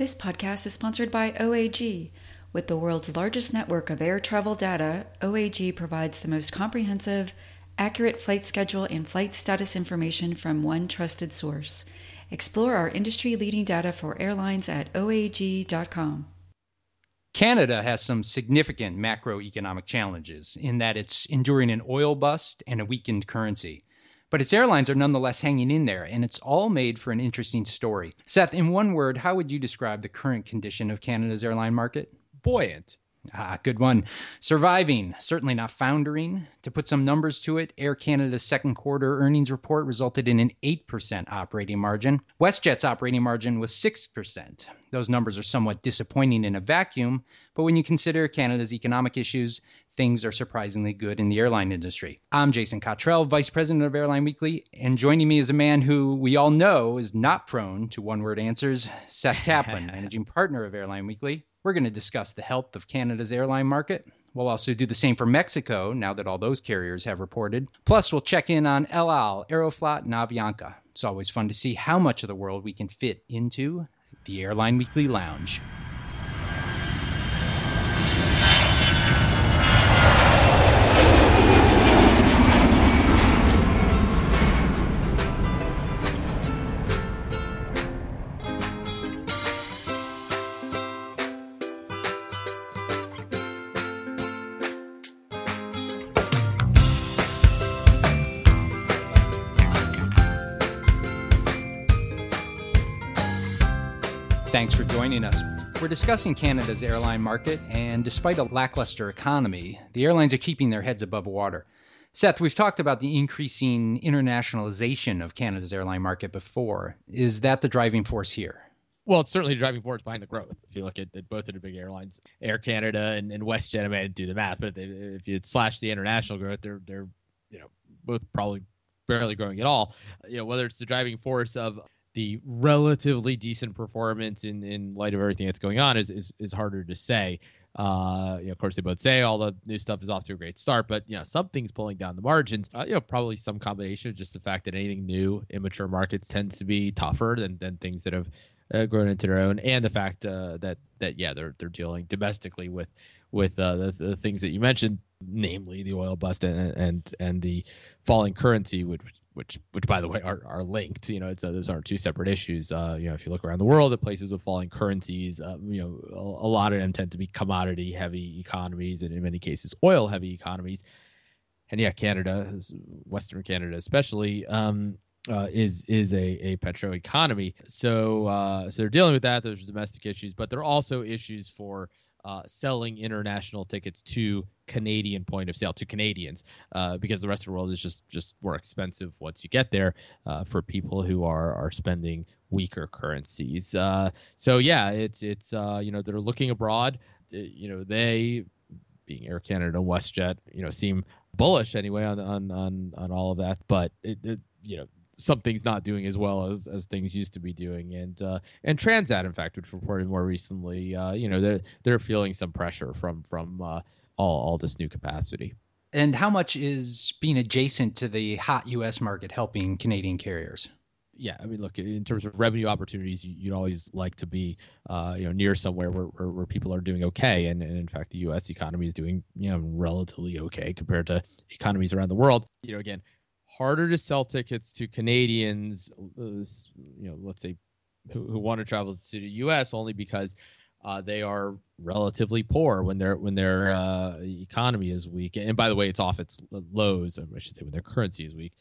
This podcast is sponsored by OAG. With the world's largest network of air travel data, OAG provides the most comprehensive, accurate flight schedule and flight status information from one trusted source. Explore our industry leading data for airlines at oag.com. Canada has some significant macroeconomic challenges in that it's enduring an oil bust and a weakened currency. But its airlines are nonetheless hanging in there, and it's all made for an interesting story. Seth, in one word, how would you describe the current condition of Canada's airline market? Buoyant. Ah, good one. Surviving, certainly not foundering. To put some numbers to it, Air Canada's second quarter earnings report resulted in an 8% operating margin. WestJet's operating margin was 6%. Those numbers are somewhat disappointing in a vacuum, but when you consider Canada's economic issues, things are surprisingly good in the airline industry. I'm Jason Cottrell, Vice President of Airline Weekly, and joining me is a man who we all know is not prone to one word answers, Seth Kaplan, Managing Partner of Airline Weekly. We're going to discuss the health of Canada's airline market. We'll also do the same for Mexico now that all those carriers have reported. Plus, we'll check in on El Al, Aeroflot, and Avianca. It's always fun to see how much of the world we can fit into the Airline Weekly Lounge. We're discussing Canada's airline market, and despite a lackluster economy, the airlines are keeping their heads above water. Seth, we've talked about the increasing internationalization of Canada's airline market before. Is that the driving force here? Well, it's certainly the driving force behind the growth. If you look at, at both of the big airlines, Air Canada and, and WestJet, I mean, do the math, but if you slash the international growth, they're they're you know both probably barely growing at all. You know, whether it's the driving force of the relatively decent performance in, in light of everything that's going on is, is, is harder to say. Uh, you know, of course, they both say all the new stuff is off to a great start, but you know, something's pulling down the margins. Uh, you know, probably some combination of just the fact that anything new in mature markets tends to be tougher than, than things that have uh, grown into their own, and the fact uh, that that yeah, they're they're dealing domestically with with uh, the, the things that you mentioned, namely the oil bust and and and the falling currency, which which which by the way are, are linked. You know, it's uh, those aren't two separate issues. Uh, you know, if you look around the world at places with falling currencies, uh, you know, a, a, lot of them tend to be commodity heavy economies, and in many cases, oil heavy economies. And yeah, Canada, Western Canada especially, um, uh, is is a, a petro economy. So uh, so they're dealing with that. There's domestic issues, but there are also issues for uh, selling international tickets to Canadian point of sale to Canadians uh, because the rest of the world is just just more expensive once you get there uh, for people who are are spending weaker currencies. Uh, so yeah, it's it's uh, you know they're looking abroad. Uh, you know they being Air Canada WestJet, you know, seem bullish anyway on on on, on all of that. But it, it you know something's not doing as well as, as things used to be doing. And uh, and Transat, in fact, which reported more recently, uh, you know, they're they're feeling some pressure from from uh, all all this new capacity. And how much is being adjacent to the hot U.S. market helping Canadian carriers? yeah, I mean, look, in terms of revenue opportunities, you, would always like to be, uh, you know, near somewhere where, where, where, people are doing okay, and, and in fact, the U.S. economy is doing, you know, relatively okay compared to economies around the world. You know, again, harder to sell tickets to Canadians, uh, you know, let's say who, who want to travel to the U.S. only because uh, they are relatively poor when their when their uh, economy is weak. And by the way, it's off its lows. I should say when their currency is weak,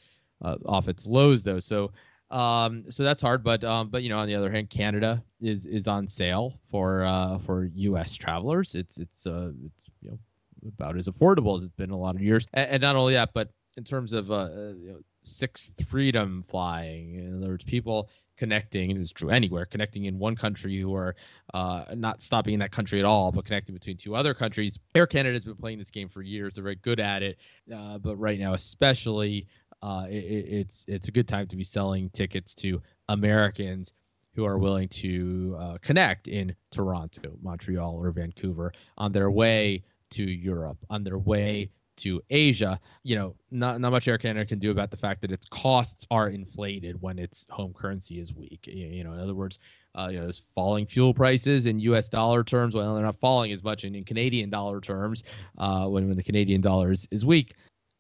uh, off its lows though. So um, so that's hard. But um, but you know, on the other hand, Canada is is on sale for uh, for U.S. travelers. It's it's uh, it's you know about as affordable as it's been a lot of years. And, and not only that, but in terms of uh, uh, you know, sixth freedom flying. In other words, people connecting, it's true anywhere, connecting in one country who are uh, not stopping in that country at all, but connecting between two other countries. Air Canada has been playing this game for years. They're very good at it, uh, but right now, especially, uh, it, it's it's a good time to be selling tickets to Americans who are willing to uh, connect in Toronto, Montreal, or Vancouver on their way to Europe, on their way to Asia. You know, not not much Air Canada can do about the fact that its costs are inflated when its home currency is weak. You know, in other words, uh, you know, there's falling fuel prices in U.S. dollar terms. Well, they're not falling as much in, in Canadian dollar terms uh, when when the Canadian dollar is, is weak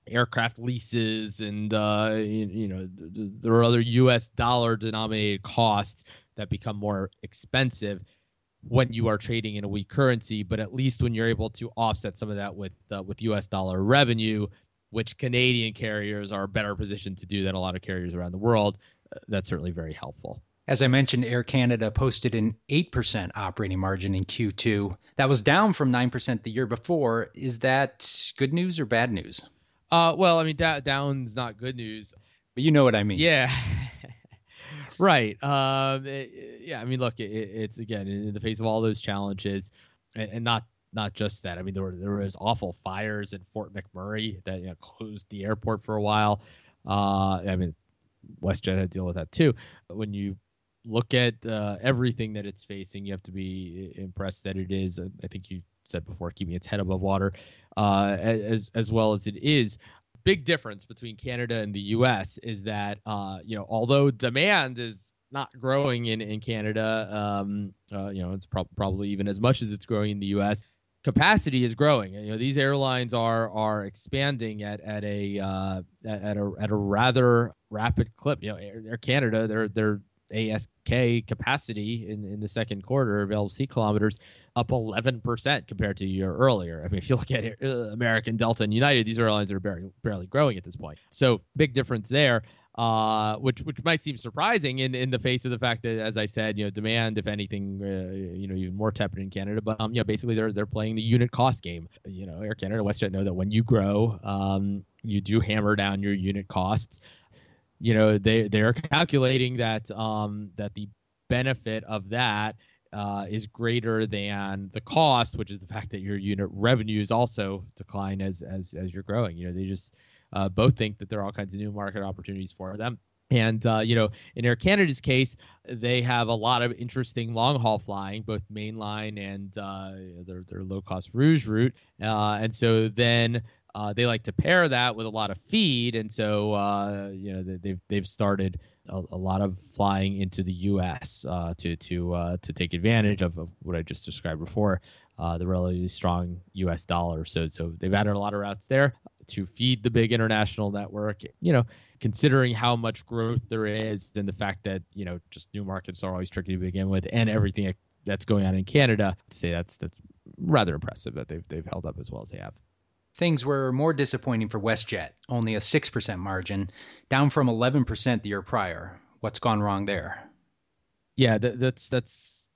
aircraft leases and uh, you, you, know there are other U.S. dollar denominated costs that become more expensive when you are trading in a weak currency. But at least when you're able to offset some of that with uh, with U.S. dollar revenue, which Canadian carriers are better positioned to do than a lot of carriers around the world, uh, that's certainly very helpful. As I mentioned, Air Canada posted an 8% operating margin in Q2. That was down from 9% the year before. Is that good news or bad news? Uh, well, I mean, da- down's not good news. But you know what I mean. Yeah. right. Um, it, yeah. I mean, look, it, it's again in the face of all those challenges, and, and, not not just that. I mean, there were there was awful fires in Fort McMurray that you know, closed the airport for a while. Uh, I mean, WestJet had to deal with that too. When you look at uh, everything that it's facing, you have to be impressed that it is. I think you said before, keeping its head above water, uh, as as well as it is. Big difference between Canada and the U.S. is that uh, you know although demand is not growing in in Canada, um, uh, you know it's pro- probably even as much as it's growing in the U.S. Capacity is growing. You know these airlines are are expanding at at a uh, at a at a rather rapid clip. You know Air, Air Canada they're they're ASK capacity in, in the second quarter, available seat kilometers, up 11% compared to a year earlier. I mean, if you look at uh, American, Delta, and United, these airlines are barely, barely growing at this point. So big difference there. Uh, which which might seem surprising in, in the face of the fact that, as I said, you know, demand, if anything, uh, you know, even more tepid in Canada. But um, you know, basically they're they're playing the unit cost game. You know, Air Canada, WestJet know that when you grow, um, you do hammer down your unit costs you know they they're calculating that um, that the benefit of that uh, is greater than the cost, which is the fact that your unit revenues also decline as as as you're growing. You know they just uh, both think that there are all kinds of new market opportunities for them. And uh, you know, in Air Canada's case, they have a lot of interesting long haul flying, both mainline and uh, their their low cost Rouge route. Uh, and so then uh, they like to pair that with a lot of feed, and so uh, you know they've they've started a, a, lot of flying into the U.S. Uh, to to uh, to take advantage of, of, what I just described before, uh, the relatively strong U.S. dollar. So so they've added a lot of routes there to feed the big international network. You know, considering how much growth there is, and the fact that you know just new markets are always tricky to begin with, and everything that's going on in Canada, to say that's that's rather impressive that they've they've held up as well as they have. Things were more disappointing for WestJet, only a 6% margin, down from 11% the year prior. What's gone wrong there? Yeah, that, that's that's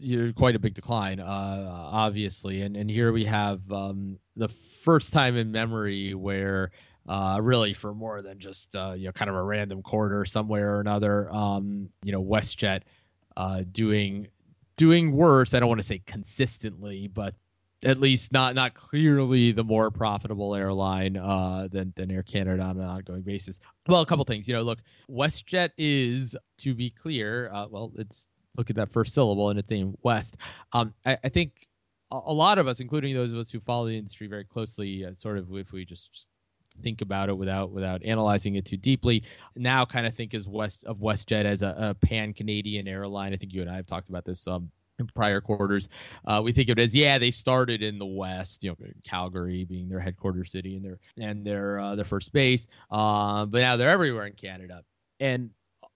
you're quite a big decline, uh, obviously. And and here we have um, the first time in memory where uh, really for more than just uh, you know kind of a random quarter somewhere or another, um, you know WestJet uh, doing doing worse. I don't want to say consistently, but at least not not clearly the more profitable airline uh, than than Air Canada on an ongoing basis. Well, a couple things. You know, look, WestJet is to be clear. Uh, well, it's look at that first syllable in its name, West. Um, I, I, think a, a, lot of us, including those of us who follow the industry very closely, uh, sort of if we just, just think about it without without analyzing it too deeply. Now, kind of think as West of WestJet as a, a pan Canadian airline. I think you and I have talked about this um, prior quarters. Uh, we think of it as yeah, they started in the West, you know, Calgary being their headquarters city and their and their uh, their first base, uh, but now they're everywhere in Canada. And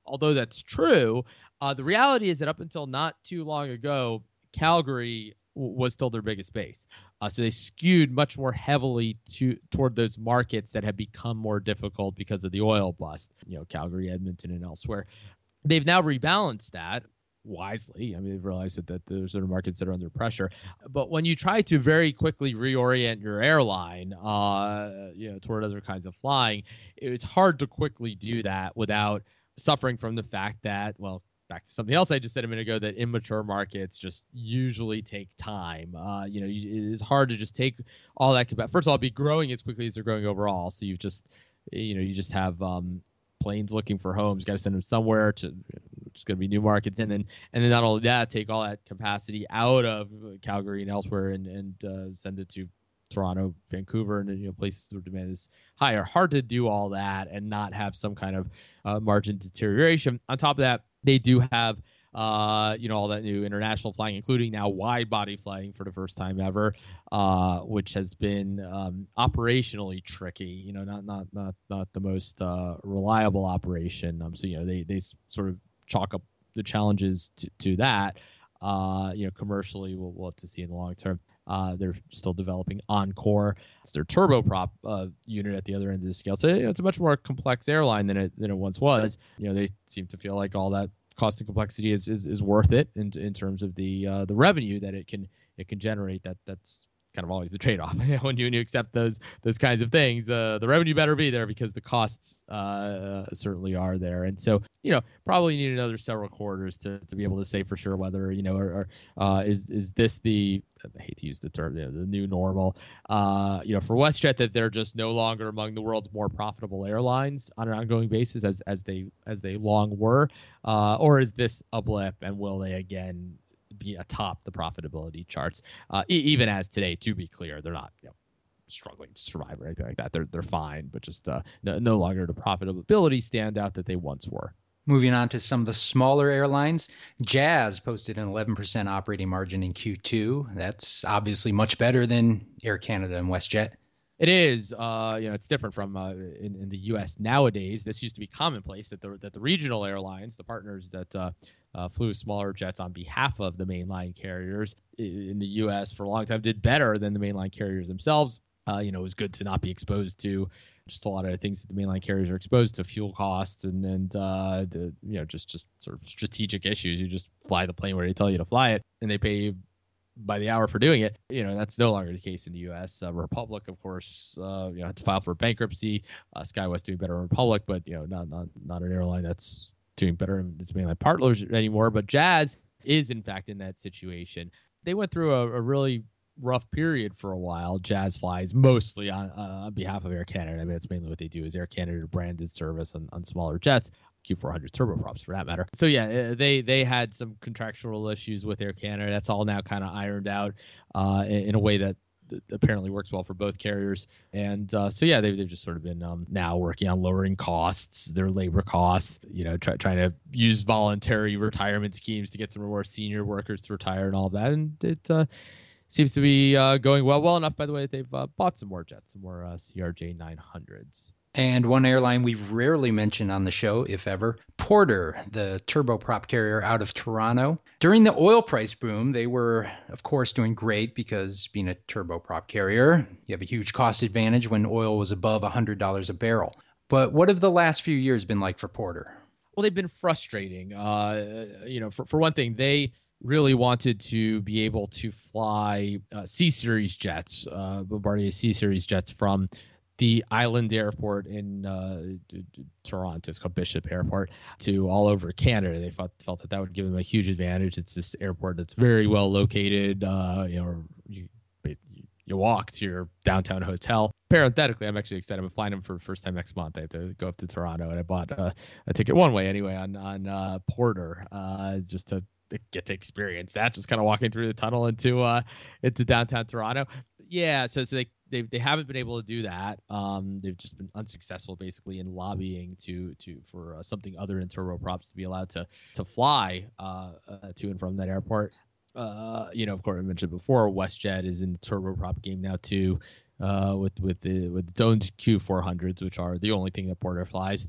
although that's true, uh, the reality is that up until not too long ago, Calgary was still their biggest base. Uh, so they skewed much more heavily to toward those markets that have become more difficult because of the oil bust. You know, Calgary, Edmonton, and elsewhere. They've now rebalanced that wisely. I mean, they've realized that, that there's certain markets that are under pressure. But when you try to very quickly reorient your airline, uh, you know, toward other kinds of flying, it's hard to quickly do that without suffering from the fact that, well, back to something else I just said a minute ago that immature markets just usually take time. Uh, you know, it's hard to just take all that. First of all, be growing as quickly as they're growing overall. So you've just, you know, you just have um, planes looking for homes. Got to send them somewhere to it's going to be new markets, and then and then not only that, take all that capacity out of Calgary and elsewhere, and and uh, send it to Toronto, Vancouver, and you know places where demand is higher. Hard to do all that and not have some kind of uh, margin deterioration. On top of that, they do have uh, you know, all that new international flying, including now wide body flying for the first time ever, uh, which has been um, operationally tricky. You know, not not not not the most uh, reliable operation. Um, so you know, they they sort of chalk up the challenges to, to that. Uh, you know, commercially, we'll, we'll have to see in the long term. Uh, they're still developing Encore. It's their turboprop uh, unit at the other end of the scale. So you know, it's a much more complex airline than it than it once was. You know, they seem to feel like all that cost and complexity is, is, is worth it in, in terms of the uh, the revenue that it can it can generate. That that's kind of always the trade-off when you when you accept those those kinds of things. The the revenue better be there because the costs uh, certainly are there. And so you know probably need another several quarters to, to be able to say for sure whether you know or, or uh, is is this the I hate to use the term you know, the new normal. Uh, you know for WestJet that they're just no longer among the world's more profitable airlines on an ongoing basis as as they as they long were, uh, or is this a blip and will they again be atop the profitability charts. Uh, e- even as today, to be clear, they're not you know, struggling to survive or anything like that. They're they're fine, but just uh, no, no longer the profitability standout that they once were. Moving on to some of the smaller airlines, Jazz posted an 11% operating margin in Q2. That's obviously much better than Air Canada and WestJet. It is, uh, you know, it's different from uh, in, in the U.S. nowadays. This used to be commonplace that the that the regional airlines, the partners that uh, uh, flew smaller jets on behalf of the mainline carriers in the U.S. for a long time did better than the mainline carriers themselves. Uh, you know, it was good to not be exposed to just a lot of things that the mainline carriers are exposed to, fuel costs and and uh, the you know just just sort of strategic issues. You just fly the plane where they tell you to fly it, and they pay by the hour for doing it. You know, that's no longer the case in the U.S. Uh, Republic, of course, uh, you know, had to file for bankruptcy. Uh, SkyWest doing better in Republic, but you know, not not not an airline that's doing better in its mainline partners anymore. But Jazz is in fact in that situation. They went through a, a really rough period for a while. Jazz flies mostly on, uh, on behalf of Air Canada. I mean, that's mainly what they do is Air Canada branded service on, on smaller jets. Q400 turboprops for that matter. So yeah, uh, they they had some contractual issues with Air Canada. That's all now kind of ironed out uh, in, a way that apparently works well for both carriers. And uh, so yeah, they've, they've just sort of been um, now working on lowering costs, their labor costs. You know, try, trying to use voluntary retirement schemes to get some more senior workers to retire and all that. And it uh, seems to be uh, going well, well enough. By the way, they've uh, bought some more jets, some more uh, CRJ 900s. And one airline we've rarely mentioned on the show, if ever, Porter, the turboprop carrier out of Toronto. During the oil price boom, they were, of course, doing great because being a turboprop carrier, you have a huge cost advantage when oil was above $100 a barrel. But what have the last few years been like for Porter? Well, they've been frustrating. Uh, you know, for, for one thing, they really wanted to be able to fly uh, C Series jets, uh, Bombardier C Series jets from the island airport in uh, Toronto. It's called Bishop Airport to all over Canada. They felt, felt that that would give them a huge advantage. It's this airport that's very well located. Uh, you know, you, you walk to your downtown hotel. Parenthetically, I'm actually excited. I'm flying them for the first time next month. I have to go up to Toronto, and I bought uh, a ticket one way anyway on on uh, Porter uh, just to get to experience that. Just kind of walking through the tunnel into uh, into downtown Toronto. Yeah, so so they they they haven't been able to do that. Um, they've just been unsuccessful basically in lobbying to to for uh, something other than turboprops to be allowed to to fly uh, uh, to and from that airport. Uh, you know, of course, I mentioned before, WestJet is in the turboprop game now too, uh, with with the with its own Q400s, which are the only thing that Porter flies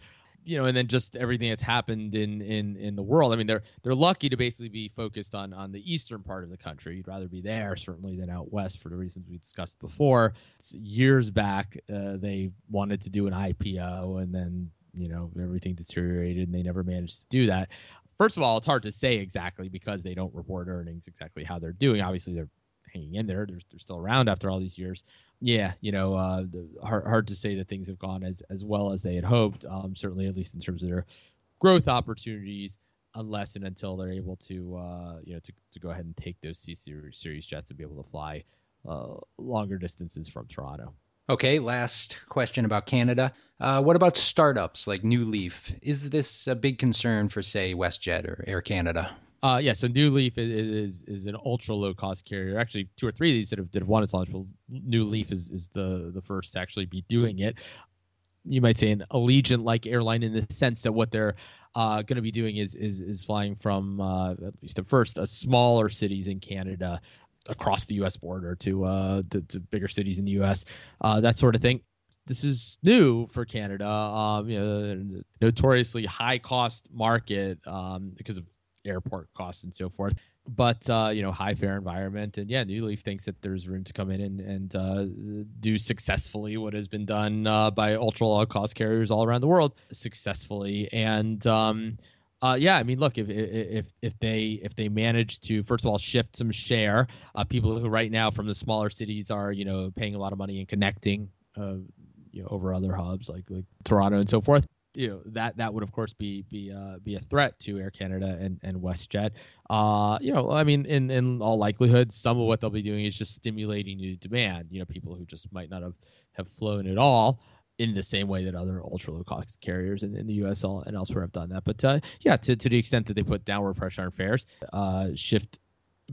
you know, and then just everything that's happened in in in the world. I mean, they're they're lucky to basically be focused on on the eastern part of the country. You'd rather be there certainly than out west for the reasons we discussed before. It's years back, uh, they wanted to do an IPO, and then you know everything deteriorated, and they never managed to do that. First of all, it's hard to say exactly because they don't report earnings exactly how they're doing. Obviously, they're hanging in there. They're, they're still around after all these years yeah, you know, uh, hard, hard to say that things have gone as as well as they had hoped. Um, certainly, at least in terms of their growth opportunities, unless and until they're able to, uh, you know, to, to go ahead and take those C series jets and be able to fly uh, longer distances from Toronto. Okay, last question about Canada. Uh, what about startups like New Leaf? Is this a big concern for, say, WestJet or Air Canada? Uh, yeah, so New Leaf is, is, is an ultra low cost carrier. Actually, two or three of these that have have won its launch. Well, New Leaf is, is the the first to actually be doing it. You might say an Allegiant like airline in the sense that what they're uh, going to be doing is is is flying from uh, at least at first uh, smaller cities in Canada across the U.S. border to uh, to, to bigger cities in the U.S. Uh, that sort of thing this is new for Canada. Um, you know, notoriously high cost market um, because of airport costs and so forth. But uh, you know, high fare environment, and yeah, New Leaf thinks that there's room to come in and, and uh, do successfully what has been done uh, by ultra low cost carriers all around the world successfully. And um, uh, yeah, I mean, look, if if if they if they manage to first of all shift some share, uh, people who right now from the smaller cities are you know paying a lot of money and connecting, uh, you know, over other hubs like like Toronto and so forth you know that that would of course be be uh, be a threat to Air Canada and and WestJet. Uh, you know, I mean, in in all likelihood, some of what they'll be doing is just stimulating new demand. You know, people who just might not have have flown at all in the same way that other ultra low cost carriers in, in the U.S. and elsewhere have done that. But uh, yeah, to to the extent that they put downward pressure on fares, uh, shift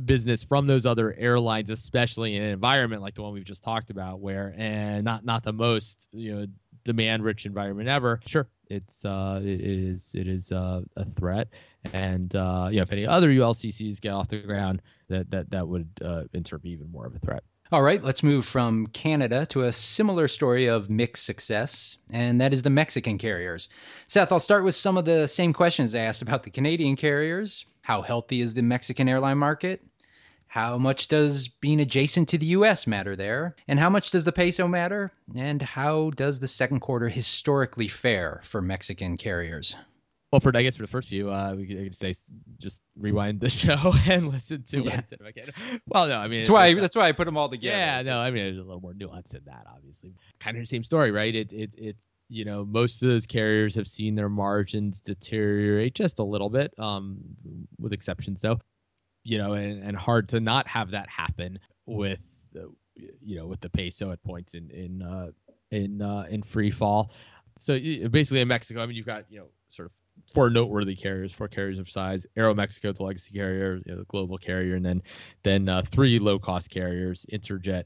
business from those other airlines, especially in an environment like the one we've just talked about, where and not not the most you know demand rich environment ever. Sure, it's uh, it is it is uh, a threat, and uh, you know if any other ULCCs get off the ground, that that that would uh, in turn be even more of a threat. All right, let's move from Canada to a similar story of mixed success, and that is the Mexican carriers. Seth, I'll start with some of the same questions I asked about the Canadian carriers. How healthy is the Mexican airline market? How much does being adjacent to the US matter there? And how much does the peso matter? And how does the second quarter historically fare for Mexican carriers? Well, for I guess for the first few, uh, we could say just rewind the show and listen to yeah. it. Well, no, I mean that's why I, that's why I put them all together. Yeah, no, I mean there's a little more nuance in that, obviously. Kind of the same story, right? It it it's you know most of those carriers have seen their margins deteriorate just a little bit, um, with exceptions though you know, and, and hard to not have that happen with the, you know, with the peso at points in in uh, in uh, in free fall. So basically in Mexico, I mean, you've got you know sort of four noteworthy carriers, four carriers of size: Aeromexico, the legacy carrier, you know, the global carrier, and then then uh, three low cost carriers: Interjet,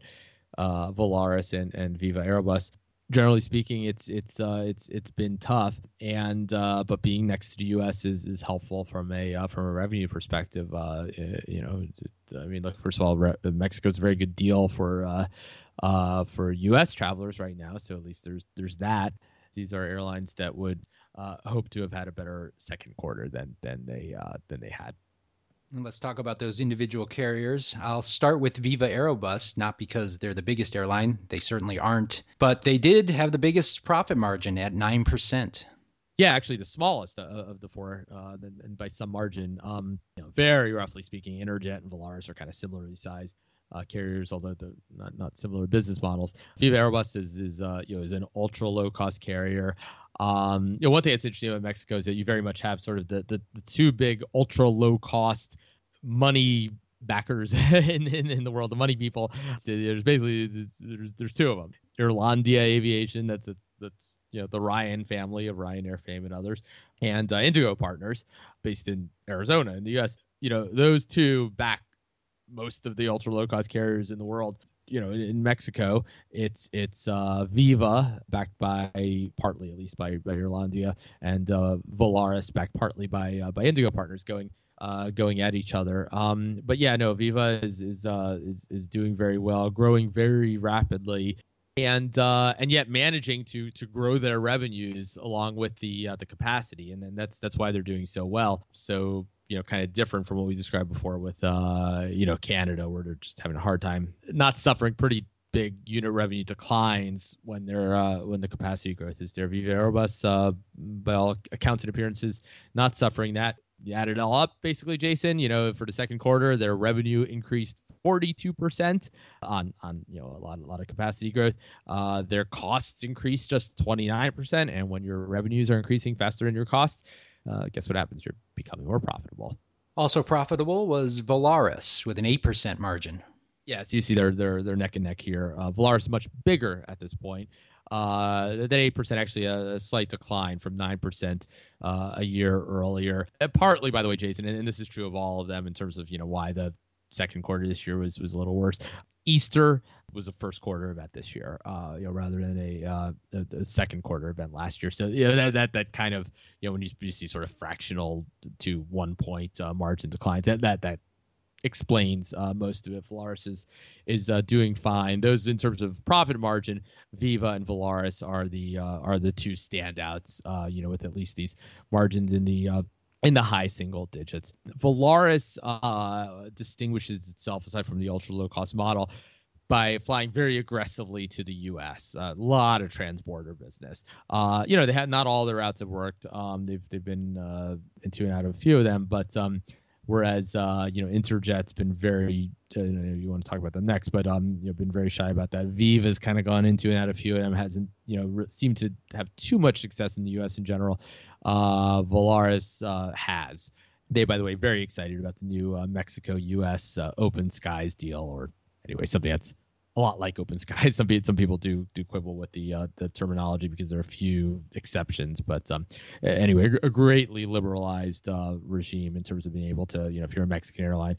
uh, Volaris, and and Viva Aerobus generally speaking, it's it's uh, it's it's been tough, and uh, but being next to the U.S. is, is helpful from a uh, from a revenue perspective. Uh, you know, I mean, look, first of all, re- Mexico's a very good deal for uh, uh, for U.S. travelers right now, so at least there's there's that. These are airlines that would hope to have had a better second quarter than than they than they had. Let's talk about those individual carriers. I'll start with Viva Aerobus, not because they're the biggest airline, they certainly aren't, but they did have the biggest profit margin at 9%. Yeah, actually, the smallest uh, of the four, uh, and by some margin. Um, you know, very roughly speaking, Interjet and Volaris are kind of similarly sized uh, carriers, although they're not, not similar business models. Viva Aerobus is is uh, you know is an ultra low cost carrier. Um, you know, one thing that's interesting about Mexico is that you very much have sort of the the, the two big ultra low cost money backers in, in, in the world, the money people. So there's basically there's there's two of them. Irelandia Aviation, that's that's, you know the Ryan family of Ryanair fame and others, and uh, Indigo Partners, based in Arizona in the U.S. You know those two back most of the ultra low cost carriers in the world you know, in Mexico, it's it's uh, Viva, backed by partly at least by, by Irelandia, and uh, Volaris, backed partly by uh, by Indigo Partners, going uh, going at each other. Um, but yeah, no, Viva is is, uh, is is doing very well, growing very rapidly, and uh, and yet managing to to grow their revenues along with the uh, the capacity, and then that's that's why they're doing so well. So you know kind of different from what we described before with uh, you know Canada, where they're just having a hard time, not suffering pretty big unit revenue declines when they're uh, when the capacity growth is there. Viva Aerobus, uh, by all accounts and appearances, not suffering that. You add it all up, basically, Jason. You know, for the second quarter, their revenue increased 42% on on you know a lot a lot of capacity growth. Uh, their costs increased just 29%, and when your revenues are increasing faster than your costs, uh, guess what happens? You're becoming more profitable. Also profitable was Volaris with an 8% margin. Yeah, so you see they're they're they're neck and neck here. Uh, Volaris is much bigger at this point. Uh, that eight percent actually a, a, slight decline from nine percent uh, a year earlier. And partly, by the way, Jason, and, and this is true of all of them in terms of you know why the second quarter this year was was a little worse. Easter was a first quarter event this year, uh, you know, rather than a, uh, a, a, second quarter event last year. So you know, that, that that kind of you know when you, you see sort of fractional to one point uh, margin declines, that that that explains uh, most of it. Volaris is is uh, doing fine. Those in terms of profit margin, Viva and Volaris are the uh, are the two standouts. Uh, you know, with at least these margins in the uh, in the high single digits. Volaris uh, distinguishes itself aside from the ultra low cost model by flying very aggressively to the U.S. A lot of transborder business. Uh, you know, they had not all their routes have worked. Um, they've they've been uh, into and out of a few of them, but um, Whereas uh, you know Interjet's been very uh, you want to talk about them next, but um you know been very shy about that. Viva has kind of gone into and out of a few of them hasn't you know re- seemed to have too much success in the U.S. in general. Uh, Volaris uh, has. They by the way very excited about the new uh, Mexico U.S. Uh, Open Skies deal, or anyway something that's a lot like open skies. Some some people do do quibble with the uh, the terminology because there are a few exceptions, but um, anyway, a greatly liberalized uh, regime in terms of being able to, you know, if you're a Mexican airline,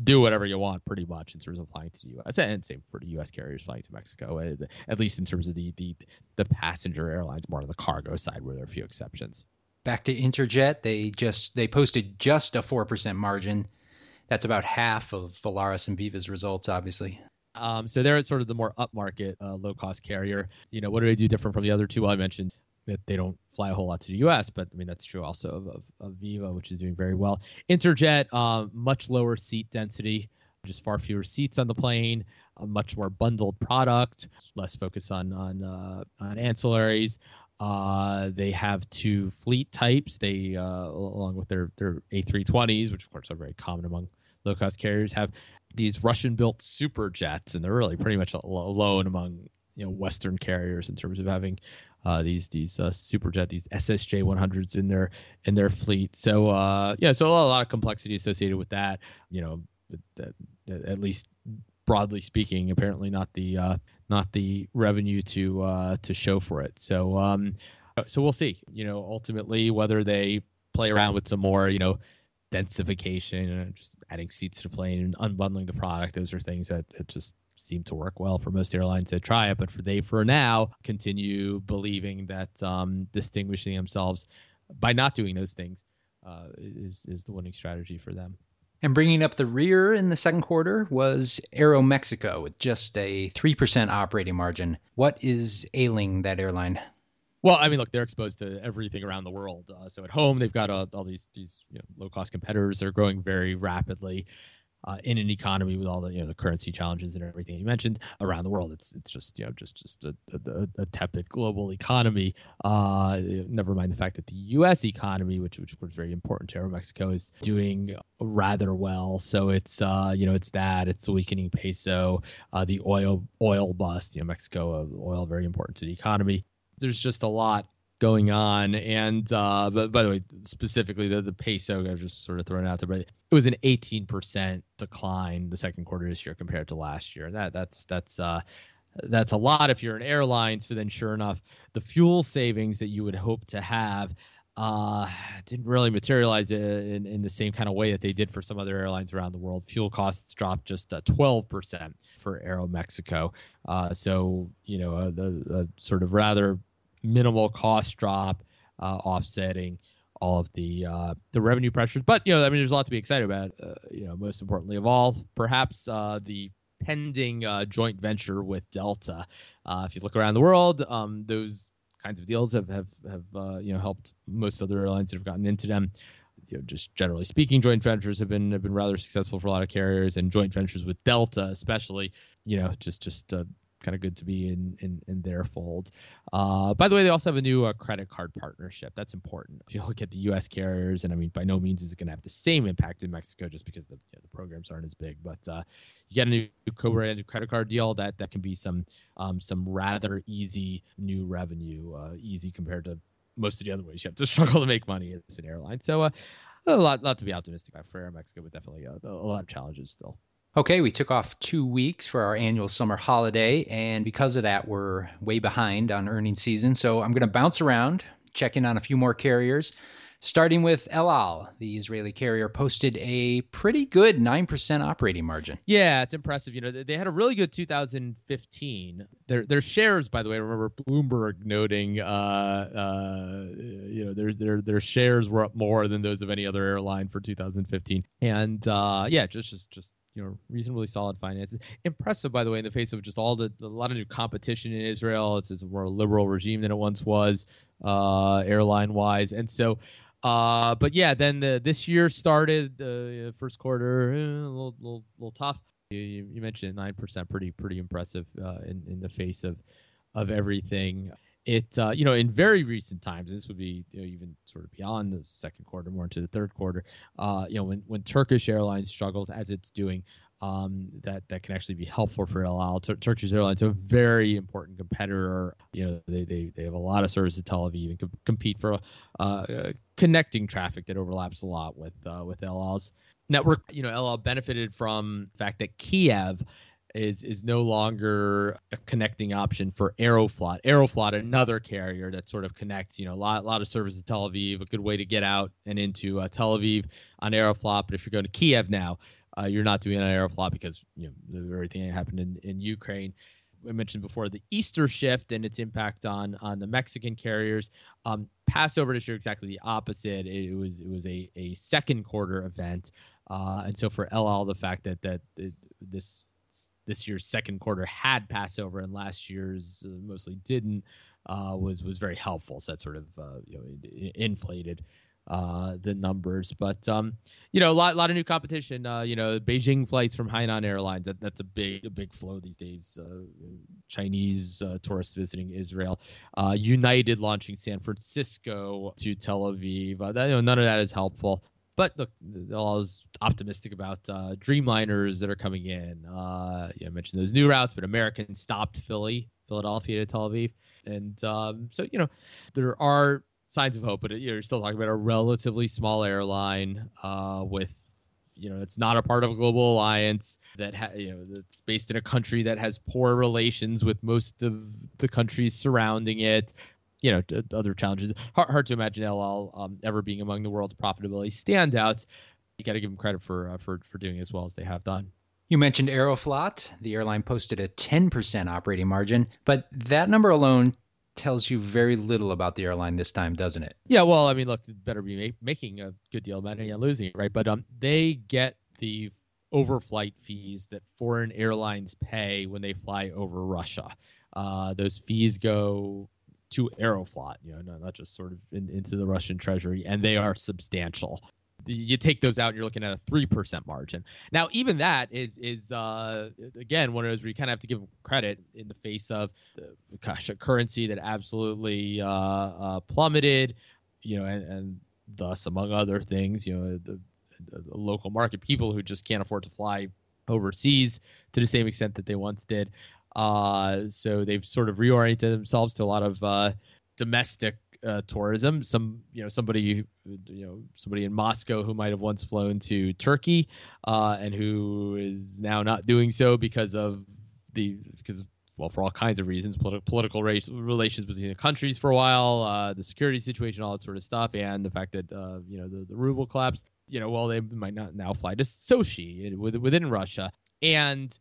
do whatever you want pretty much in terms of flying to the U.S. and same for the U.S. carriers flying to Mexico, at least in terms of the the the passenger airlines, more on the cargo side where there are a few exceptions. Back to Interjet, they just they posted just a four percent margin. That's about half of Volaris and Viva's results, obviously. Um, so they're sort of the more upmarket, uh, low cost carrier. You know, what do they do different from the other two? Well, I mentioned that they don't fly a whole lot to the U.S., but I mean that's true also of, of, of Viva, which is doing very well. Interjet, uh, much lower seat density, just far fewer seats on the plane, a much more bundled product, less focus on on uh, on ancillaries. Uh, they have two fleet types. They, uh, along with their their A320s, which of course are very common among low cost carriers, have these Russian built super jets, and they're really pretty much alone among you know Western carriers in terms of having uh, these these uh, super jet these SSJ 100s in their in their fleet. So uh, yeah, so a lot, of complexity associated with that. You know, that, at least broadly speaking, apparently not the uh, not the revenue to uh, to show for it. So um, so we'll see. You know, ultimately whether they play around with some more you know densification and just adding seats to the plane and unbundling the product. Those are things that, that just seem to work well for most airlines that try it. But for they, for now, continue believing that um, distinguishing themselves by not doing those things uh, is is the winning strategy for them. And bringing up the rear in the second quarter was Aeromexico with just a 3% operating margin. What is ailing that airline? Well, I mean, look, they're exposed to everything around the world. Uh, so at home, they've got uh, all these these you know, low cost competitors. They're growing very rapidly. Uh, in an economy with all the you know the currency challenges and everything you mentioned around the world. It's it's just you know just just a, a, a tepid global economy. Uh, never mind the fact that the U.S. economy, which which was very important to Mexico, is doing rather well. So it's uh you know it's that it's the weakening peso, uh, the oil oil bust. You know Mexico uh, oil very important to the economy there's just a lot going on. And uh, but by the way, specifically the the peso, I was just sort of throwing out there, but it was an 18% decline the second quarter this year compared to last year. That that's that's uh, that's a lot if you're an airline. So then, sure enough, the fuel savings that you would hope to have uh, didn't really materialize in, in the same kind of way that they did for some other airlines around the world. Fuel costs dropped just uh, 12% for Aeromexico. Uh, so, you know, uh, the sort of rather minimal cost drop uh, offsetting all of the uh, the revenue pressures. But you know, I mean, there's a lot to be excited about. Uh, you know, most importantly of all, perhaps uh, the pending uh, joint venture with Delta. Uh, if you look around the world, um, those kinds of deals have have have you know helped most other airlines that have gotten into them. You know, just generally speaking, joint ventures have been have been rather successful for a lot of carriers, and joint ventures with Delta, especially, you know, just just kind of good to be in in, in their fold. Uh, by the way, they also have a new uh, credit card partnership. That's important. If you look at the U.S. carriers, and I mean, by no means is it going to have the same impact in Mexico, just because the, you know, the programs aren't as big. But uh, you get a new co-branded credit card deal that that can be some um, some rather easy new revenue, uh, easy compared to most of the other ways you have to struggle to make money as an airline. So uh, a lot lot to be optimistic about for Aeromexico, but definitely uh, a lot of challenges still. Okay, we took off two weeks for our annual summer holiday, and because of that, we're way behind on earnings season. So I'm going to bounce around, check in on a few more carriers. Starting with El Al, the Israeli carrier posted a pretty good 9% operating margin. Yeah, it's impressive. You know, they had a really good 2015. Their their shares, by the way, I remember Bloomberg noting, uh, uh, you know, their their their shares were up more than those of any other airline for 2015. And uh, yeah, just just just you know reasonably solid finances. Impressive, by the way, in the face of just all the a lot of new competition in Israel. It's, it's a more liberal regime than it once was, uh, airline wise, and so uh, but yeah, then the, this year started the uh, first quarter eh, a little, little, little tough. You, you mentioned nine percent, pretty pretty impressive uh, in in the face of of everything. It uh, you know in very recent times, this would be you know, even sort of beyond the second quarter, more into the third quarter. Uh, you know when when Turkish Airlines struggles as it's doing, um, that that can actually be helpful for El Al. Tur- Turkish Airlines a very important competitor. You know, they, they, they have a lot of service to Tel Aviv and com- compete for uh, connecting traffic that overlaps a lot with uh, with El Al's network. You know, El Al benefited from the fact that Kiev is is no longer a connecting option for Aeroflot. Aeroflot, another carrier that sort of connects, you know, a lot, lot of service to Tel Aviv, a good way to get out and into uh, Tel Aviv on Aeroflot. But if you're going to Kiev now, uh, you're not doing an Aeroflot because you know everything that happened in, in Ukraine. I mentioned before the Easter shift and its impact on on the Mexican carriers. Um, Passover this year exactly the opposite. It, it was it was a, a second quarter event, uh, and so for El Al the fact that that it, this this year's second quarter had Passover and last year's uh, mostly didn't uh, was was very helpful. So that sort of uh, you know inflated uh, the numbers. But um, you know, a lot, lot of new competition. Uh, you know, Beijing flights from Hainan Airlines. That, that's a big, a big flow these days. Uh, Chinese uh, tourists visiting Israel. Uh, United launching San Francisco to Tel Aviv. Uh, that, you know, none of that is helpful. But look, I was optimistic about uh, Dreamliners that are coming in. Uh, know, I mentioned those new routes, but American stopped Philly, Philadelphia to Tel Aviv, and um, so you know, there are signs of hope, but you're still talking about a relatively small airline uh, with you know it's not a part of a global alliance that ha- you know that's based in a country that has poor relations with most of the countries surrounding it you know other challenges hard, hard to imagine El Al um, ever being among the world's profitability standouts you got to give them credit for uh, for for doing as well as they have done you mentioned Aeroflot. The airline posted a 10% operating margin, but that number alone tells you very little about the airline this time, doesn't it? Yeah, well, I mean, look, better be ma- making a good deal of money and losing it, right? But um, they get the overflight fees that foreign airlines pay when they fly over Russia. Uh, those fees go to Aeroflot, you know, not, just sort of in, into the Russian treasury, and they are substantial. You take those out and you're looking at a 3% margin. Now even that is is uh, again one of those where you kind of have to give credit in the face of the, gosh a currency that absolutely uh, uh, plummeted you know and, and, thus among other things you know the, the, local market people who just can't afford to fly overseas to the same extent that they once did uh, so they've sort of reoriented themselves to a lot of uh, domestic uh, tourism. Some, you know, somebody, you know, somebody in Moscow who might have once flown to Turkey, uh, and who is now not doing so because of the because well, for all kinds of reasons, politi- political race, relations between the countries for a while, uh, the security situation, all that sort of stuff, and the fact that uh, you know the, the ruble collapsed. You know, well, they might not now fly to Sochi within Russia, and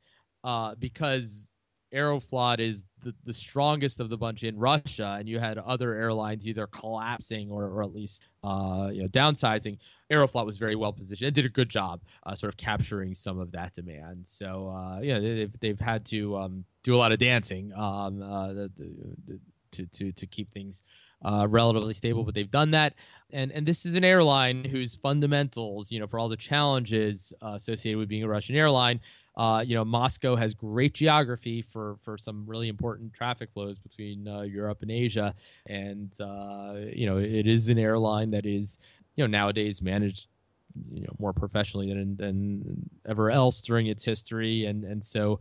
because Aeroflot is the, the strongest of the bunch in Russia, and you had other airlines either collapsing or, or at least uh, you know downsizing. Aeroflot was very well positioned and did a good job uh, sort of capturing some of that demand. So uh, yeah, they've, they've had to um, do a lot of dancing um, uh, the, the, to, to to keep things uh, relatively stable, but they've done that. And and this is an airline whose fundamentals, you know, for all the challenges uh, associated with being a Russian airline, uh, you know, Moscow has great geography for for some really important traffic flows between uh, Europe and Asia, and uh, you know, it is an airline that is, you know, nowadays managed you know more professionally than than ever else during its history and and so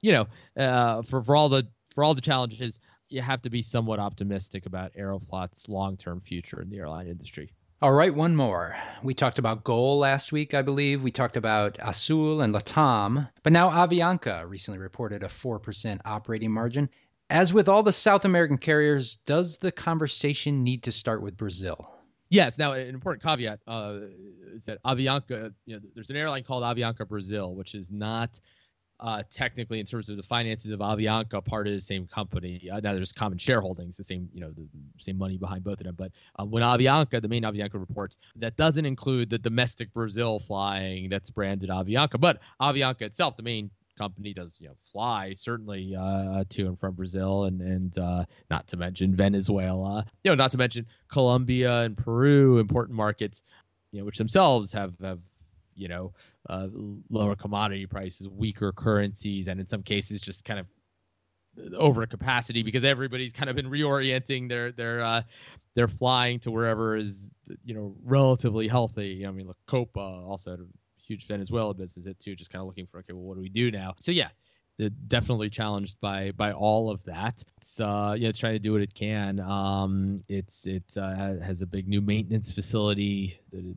you know uh, for for all the for all the challenges you have to be somewhat optimistic about Aeroflot's long-term future in the airline industry. All right, one more. We talked about GOL last week, I believe. We talked about Azul and Latam. But now Avianca recently reported a 4% operating margin. As with all the South American carriers, does the conversation need to start with Brazil? Yes. Now, an important caveat uh, is that Avianca, you know, there's an airline called Avianca Brazil, which is not uh, technically in terms of the finances of Avianca, part of the same company. Uh, now there's common shareholdings, the same you know the same money behind both of them. But uh, when Avianca, the main Avianca reports, that doesn't include the domestic Brazil flying that's branded Avianca. But Avianca itself, the main company, does you know fly certainly uh, to and from Brazil, and and uh, not to mention Venezuela. You know, not to mention Colombia and Peru, important markets. You know, which themselves have have you know uh, lower commodity prices, weaker currencies, and in some cases just kind of over capacity because everybody's kind of been reorienting their their uh, their flying to wherever is you know relatively healthy. I mean, look, Copa also had a huge Venezuela business it too, just kind of looking for okay, well, what do we do now? So yeah, definitely challenged by by all of that. It's uh yeah, it's trying to do what it can. Um, it's it uh, has a big new maintenance facility that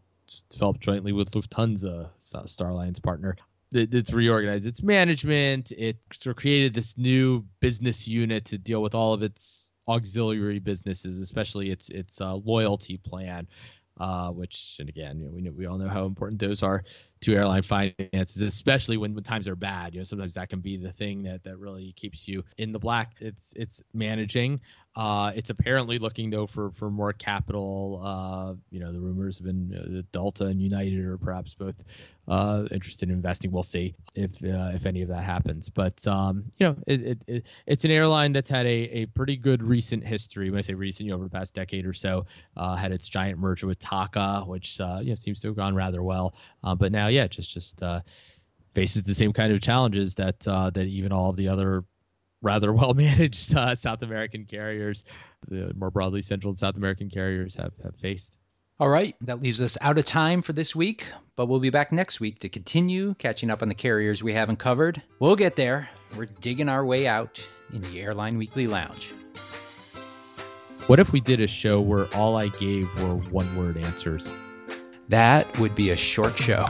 developed jointly with Lufthansa, Star Alliance partner. it's reorganized its management. It sort of created this new business unit to deal with all of its auxiliary businesses, especially its its uh, loyalty plan, uh, which and again, you know, we know, we all know how important those are to airline finances, especially when, when times are bad. You know, sometimes that can be the thing that that really keeps you in the black. It's it's managing. Uh, it's apparently looking though for for more capital. Uh, you know, the rumors have been uh, Delta and United are perhaps both uh, interested in investing. We'll see if uh, if any of that happens. But um, you know, it, it, it, it's an airline that's had a, a pretty good recent history. When I say recent, you know, over the past decade or so, uh, had its giant merger with TACA, which you know seems to have gone rather well. But now, yeah, just just uh, faces the same kind of challenges that uh, that even all of the other rather well managed uh, South American carriers, the more broadly Central and South American carriers have, have faced. All right, that leaves us out of time for this week, but we'll be back next week to continue catching up on the carriers we haven't covered. We'll get there. We're digging our way out in the Airline Weekly Lounge. What if we did a show where all I gave were one word answers? That would be a short show.